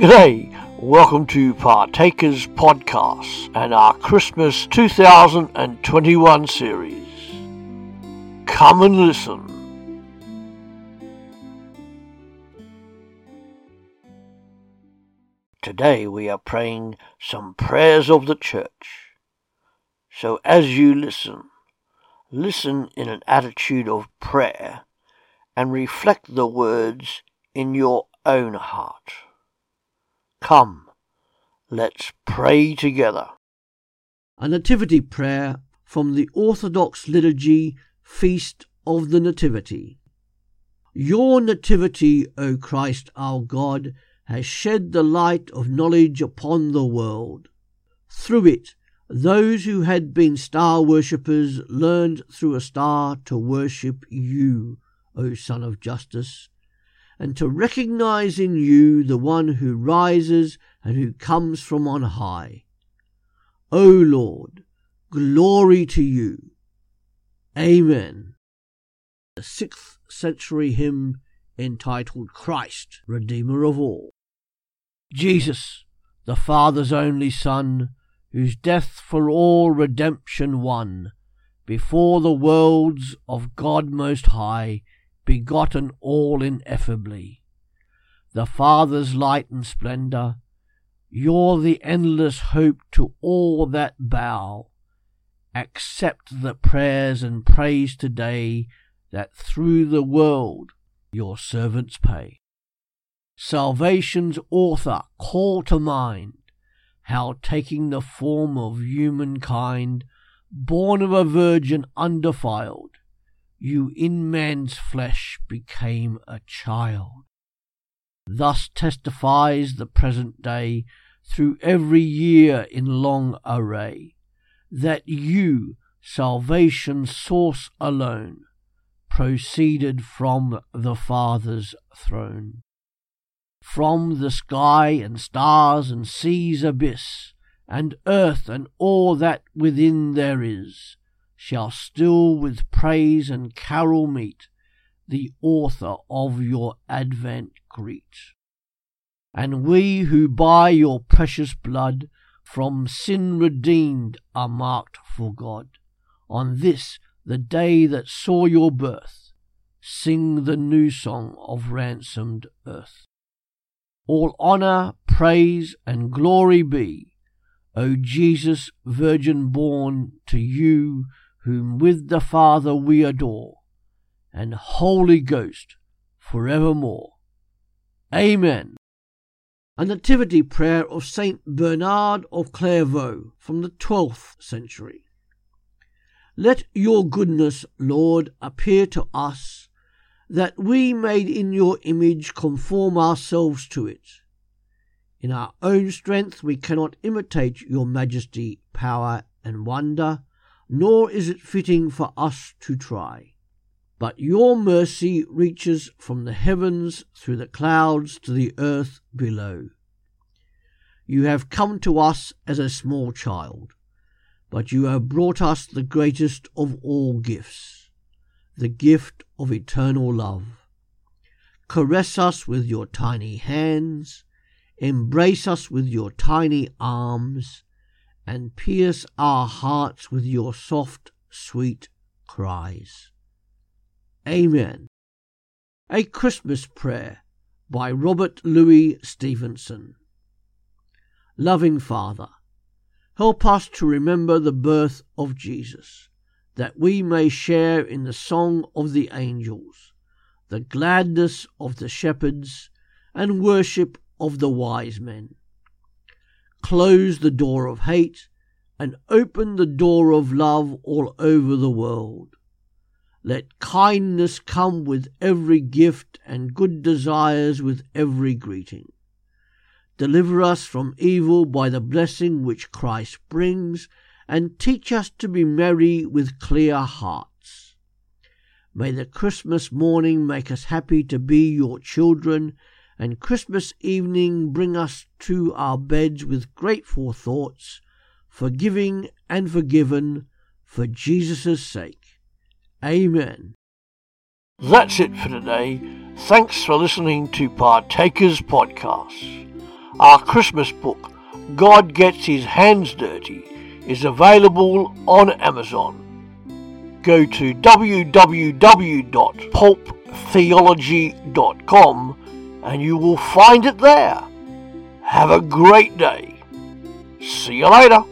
G'day, welcome to Partakers Podcast and our Christmas 2021 series. Come and listen. Today we are praying some prayers of the church. So as you listen, listen in an attitude of prayer and reflect the words in your own heart. Come, let's pray together. A Nativity Prayer from the Orthodox Liturgy Feast of the Nativity. Your Nativity, O Christ our God, has shed the light of knowledge upon the world. Through it, those who had been star worshippers learned through a star to worship you, O Sun of Justice, and to recognize in you the one who rises and who comes from on high. O Lord, glory to you. Amen. The sixth century hymn entitled Christ, Redeemer of All. Jesus, the Father's only Son, whose death for all redemption won, before the worlds of God Most High, begotten all ineffably. The Father's light and splendour, you're the endless hope to all that bow. Accept the prayers and praise today that through the world your servants pay salvation's author, call to mind how taking the form of humankind, born of a virgin undefiled, you in man's flesh became a child. Thus testifies the present day through every year in long array, that you, salvation's source alone, proceeded from the Father's throne. From the sky and stars and seas abyss, and earth and all that within there is, shall still with praise and carol meet the author of your advent greet. And we who by your precious blood from sin redeemed are marked for God, on this the day that saw your birth, sing the new song of ransomed earth. All honour, praise, and glory be, O Jesus, Virgin born, to you, whom with the Father we adore, and Holy Ghost for evermore. Amen. A Nativity Prayer of Saint Bernard of Clairvaux from the twelfth century. Let your goodness, Lord, appear to us that we made in your image conform ourselves to it. In our own strength we cannot imitate your majesty, power, and wonder, nor is it fitting for us to try. But your mercy reaches from the heavens through the clouds to the earth below. You have come to us as a small child, but you have brought us the greatest of all gifts the gift of eternal love. Caress us with your tiny hands, embrace us with your tiny arms, and pierce our hearts with your soft, sweet cries. Amen. A Christmas Prayer by Robert Louis Stevenson. Loving Father, help us to remember the birth of Jesus that we may share in the song of the angels, the gladness of the shepherds, and worship of the wise men. Close the door of hate and open the door of love all over the world. Let kindness come with every gift and good desires with every greeting. Deliver us from evil by the blessing which Christ brings and teach us to be merry with clear hearts. May the Christmas morning make us happy to be your children, and Christmas evening bring us to our beds with grateful thoughts, forgiving and forgiven for Jesus' sake. Amen. That's it for today. Thanks for listening to Partakers Podcast. Our Christmas book, God Gets His Hands Dirty, is available on Amazon. Go to www.pulptheology.com and you will find it there. Have a great day. See you later.